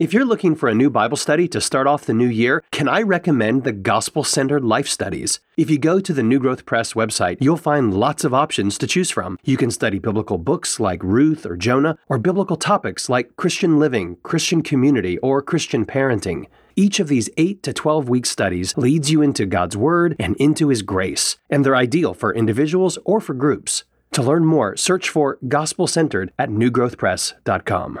If you're looking for a new Bible study to start off the new year, can I recommend the Gospel Centered Life Studies? If you go to the New Growth Press website, you'll find lots of options to choose from. You can study biblical books like Ruth or Jonah, or biblical topics like Christian living, Christian community, or Christian parenting. Each of these 8 to 12 week studies leads you into God's Word and into His grace, and they're ideal for individuals or for groups. To learn more, search for Gospel Centered at newgrowthpress.com.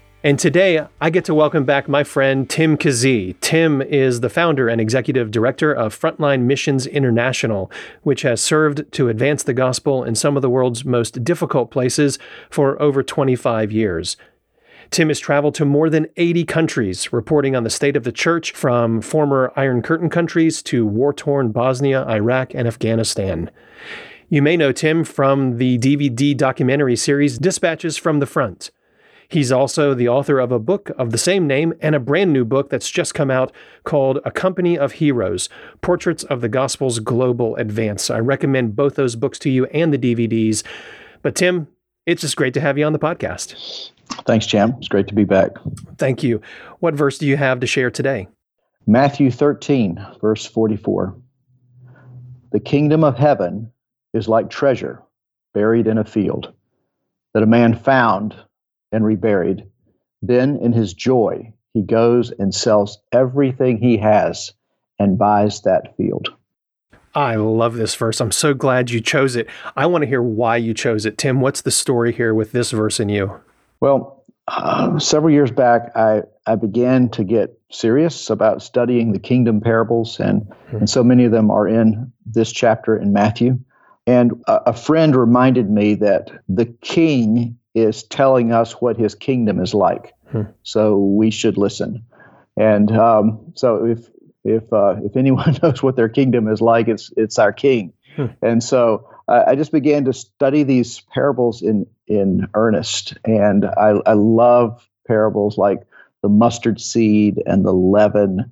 And today, I get to welcome back my friend Tim Keesee. Tim is the founder and executive director of Frontline Missions International, which has served to advance the gospel in some of the world's most difficult places for over 25 years. Tim has traveled to more than 80 countries, reporting on the state of the church from former Iron Curtain countries to war torn Bosnia, Iraq, and Afghanistan. You may know Tim from the DVD documentary series Dispatches from the Front. He's also the author of a book of the same name and a brand new book that's just come out called A Company of Heroes Portraits of the Gospel's Global Advance. I recommend both those books to you and the DVDs. But, Tim, it's just great to have you on the podcast. Thanks, Champ. It's great to be back. Thank you. What verse do you have to share today? Matthew 13, verse 44. The kingdom of heaven is like treasure buried in a field that a man found and reburied. Then, in his joy, he goes and sells everything he has and buys that field. I love this verse. I'm so glad you chose it. I want to hear why you chose it. Tim, what's the story here with this verse in you? Well, uh, several years back, I, I began to get serious about studying the kingdom parables, and, mm-hmm. and so many of them are in this chapter in Matthew. And a, a friend reminded me that the king is telling us what his kingdom is like. Hmm. So we should listen. And um, so if if uh, if anyone knows what their kingdom is like, it's it's our king. Hmm. And so uh, I just began to study these parables in in earnest, and I, I love parables like the mustard seed and the leaven,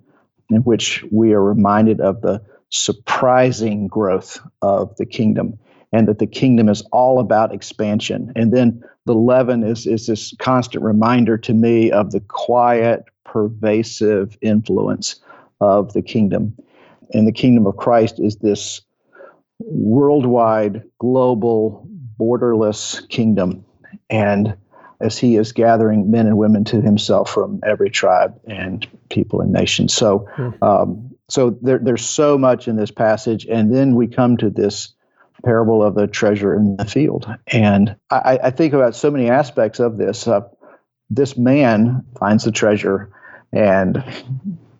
in which we are reminded of the surprising growth of the kingdom and that the kingdom is all about expansion. And then the leaven is, is this constant reminder to me of the quiet, pervasive influence of the kingdom. And the kingdom of Christ is this worldwide, global, borderless kingdom. And as he is gathering men and women to himself from every tribe and people and nation. So, mm-hmm. um, so there, there's so much in this passage, and then we come to this parable of the treasure in the field. And I, I think about so many aspects of this. Uh, this man finds the treasure and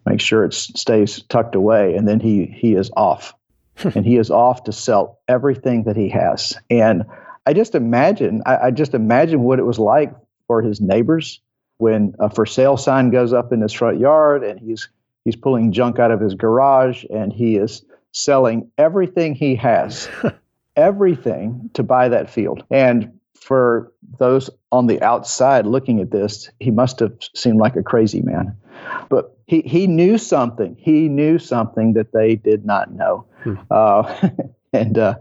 makes sure it stays tucked away, and then he he is off, and he is off to sell everything that he has. And I just imagine, I, I just imagine what it was like for his neighbors when a for sale sign goes up in his front yard, and he's he's pulling junk out of his garage, and he is selling everything he has everything to buy that field. And for those on the outside looking at this, he must have seemed like a crazy man. But he, he knew something. He knew something that they did not know. Hmm. Uh, and uh,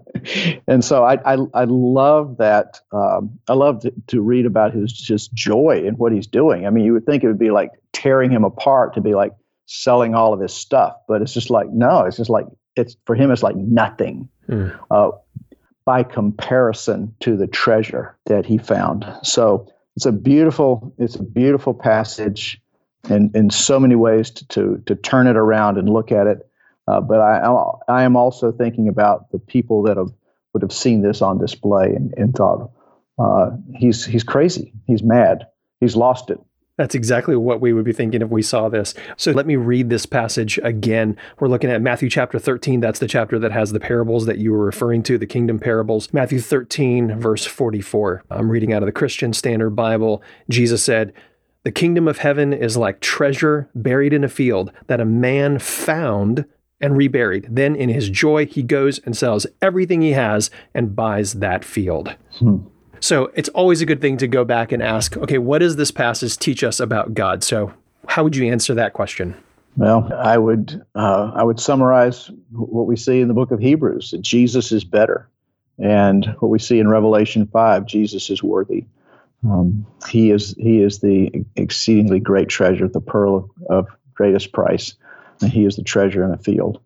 and so I, I, I love that. Um, I love to, to, read about his just joy in what he's doing. I mean, you would think it would be like tearing him apart to be like selling all of his stuff, but it's just like no. It's just like it's for him. It's like nothing. Hmm. Uh, by comparison to the treasure that he found. So it's a beautiful, it's a beautiful passage in, in so many ways to, to, to turn it around and look at it. Uh, but I, I am also thinking about the people that have, would have seen this on display and, and thought, uh, he's, he's crazy. He's mad. He's lost it. That's exactly what we would be thinking if we saw this. So let me read this passage again. We're looking at Matthew chapter 13. That's the chapter that has the parables that you were referring to, the kingdom parables. Matthew 13, verse 44. I'm reading out of the Christian Standard Bible. Jesus said, The kingdom of heaven is like treasure buried in a field that a man found and reburied. Then in his joy, he goes and sells everything he has and buys that field. Hmm. So it's always a good thing to go back and ask, okay, what does this passage teach us about God? So how would you answer that question? Well, I would uh, I would summarize what we see in the book of Hebrews that Jesus is better, and what we see in Revelation five, Jesus is worthy. Um, he is he is the exceedingly great treasure, the pearl of, of greatest price, and he is the treasure in a field.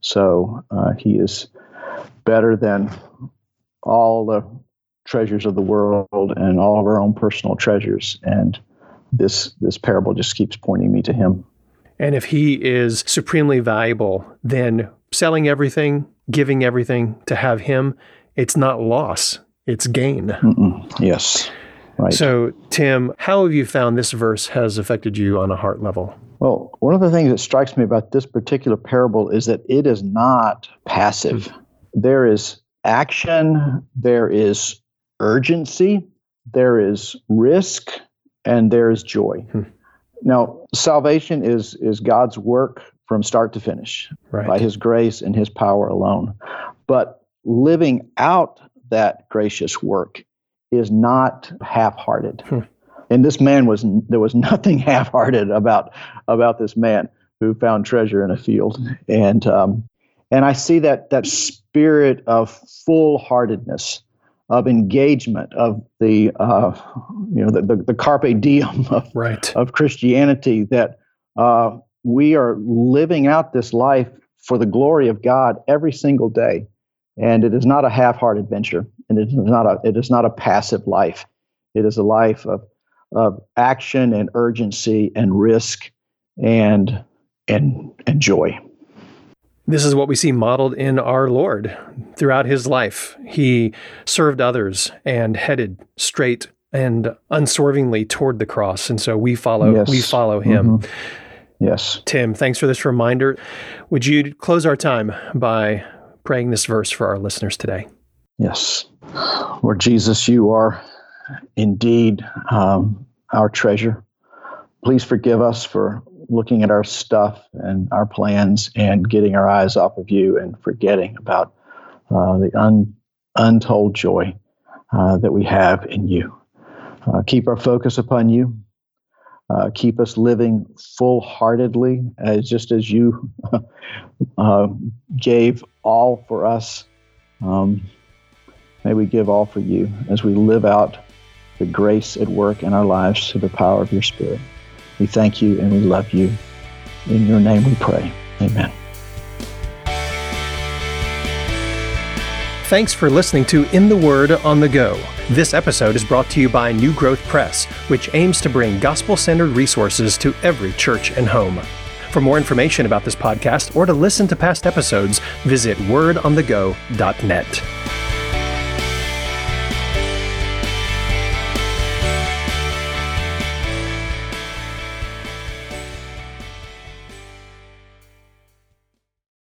So uh, he is better than all the treasures of the world and all of our own personal treasures. And this this parable just keeps pointing me to him. And if he is supremely valuable, then selling everything, giving everything to have him, it's not loss, it's gain. Mm-mm. Yes. Right. So, Tim, how have you found this verse has affected you on a heart level? Well, one of the things that strikes me about this particular parable is that it is not passive. There is action, there is urgency, there is risk, and there is joy. Hmm. Now, salvation is is God's work from start to finish right. by His grace and His power alone. But living out that gracious work is not half-hearted. Hmm. And this man was there was nothing half-hearted about about this man who found treasure in a field, and um, and I see that that spirit of full-heartedness of engagement of the uh, you know the, the, the, carpe diem of, right. of Christianity that uh, we are living out this life for the glory of God every single day, and it is not a half-hearted venture, and it is not a it is not a passive life. It is a life of of action and urgency and risk and and and joy. This is what we see modeled in our Lord throughout his life. He served others and headed straight and unswervingly toward the cross. And so we follow yes. we follow him. Mm-hmm. Yes. Tim, thanks for this reminder. Would you close our time by praying this verse for our listeners today? Yes. Lord Jesus, you are indeed um, our treasure. Please forgive us for looking at our stuff and our plans and getting our eyes off of you and forgetting about uh, the un, untold joy uh, that we have in you. Uh, keep our focus upon you. Uh, keep us living full heartedly, as just as you uh, gave all for us. Um, may we give all for you as we live out the grace at work in our lives through the power of your Spirit. We thank you and we love you. In your name we pray. Amen. Thanks for listening to In the Word on the Go. This episode is brought to you by New Growth Press, which aims to bring gospel centered resources to every church and home. For more information about this podcast or to listen to past episodes, visit wordonthego.net.